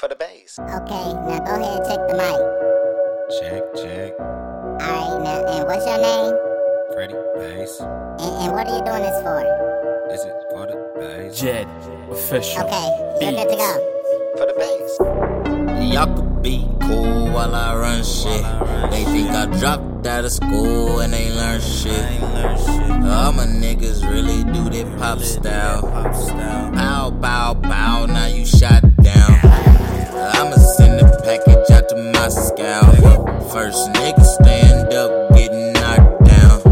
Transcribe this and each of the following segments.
for the Based. Okay, now go ahead and check the mic. Check, check. Alright, now, and what's your name? Freddie, Based. And, and what are you doing this for? Is it for the Based? Jed, official. Okay, you're good to go. For the Based. Y'all could be cool while I run shit. They think I dropped out of school and they learn shit. All my niggas really do that pop style. Bow, bow, bow, now you shot down. First nigga stand up, getting knocked down.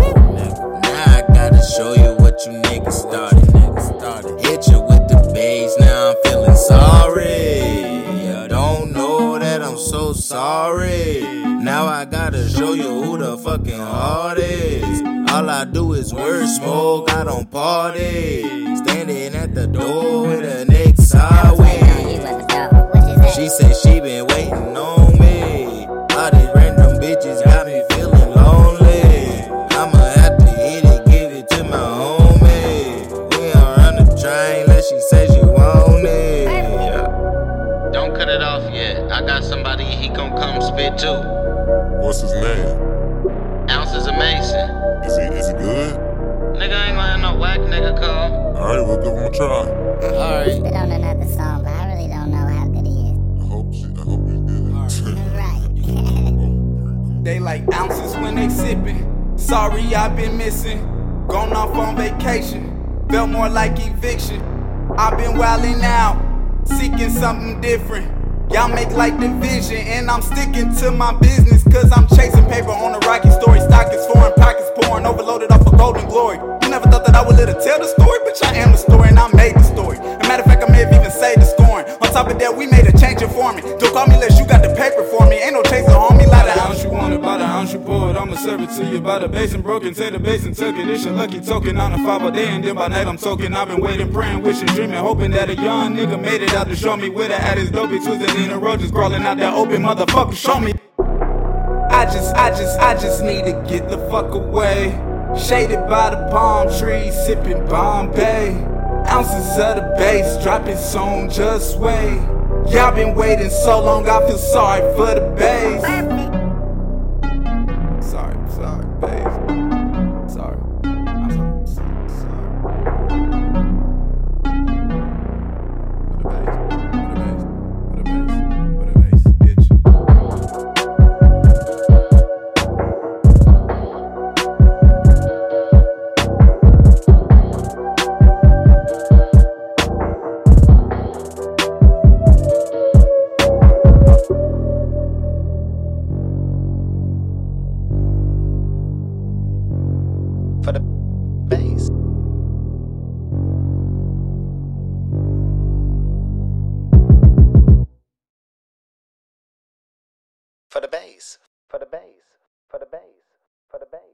Now I gotta show you what you niggas started. Hit you with the bass, now I'm feeling sorry. I don't know that I'm so sorry. Now I gotta show you who the fucking heart is. All I do is word smoke, I don't party. Standing at the door with a nigga Waiting sideways. on you at the door. What you say? She said she been it off yet. I got somebody he gon' come spit too. What's his name? Ounces of Mason. Is he is he good? Nigga ain't gonna no whack nigga call. Alright, we'll give him a try. Alright. Spit on another song, but I really don't know how good he is. I hope she I hope he's good. Right. They like ounces when they sippin'. Sorry, I've been missing. Gone off on vacation. Felt more like eviction. I've been wildin' out, seeking something different. Y'all make like division, and I'm sticking to my business. Cause I'm chasing paper on a rocky story. Stock is foreign, pockets pouring, overloaded off of golden glory. You never thought that I would live to tell the story, bitch. I am the story, and I made the story. A matter of fact, I may have even saved the scoring. On top of that, we made a change in for me. Don't call me unless you got serve it to you. By the basin broken, take the basin, took it. It's your lucky token on a five a day, and then by night I'm token. I've been waiting, praying, wishing, dreaming, hoping that a young nigga made it out to show me where the at is dopey. Twisted in a road, just crawling out that open motherfucker. Show me. I just, I just, I just need to get the fuck away. Shaded by the palm trees, sipping Bombay. Ounces of the bass dropping soon, just wait. Y'all been waiting so long, I feel sorry for the Based. For the Based. For the Based. For the Based. For the Based.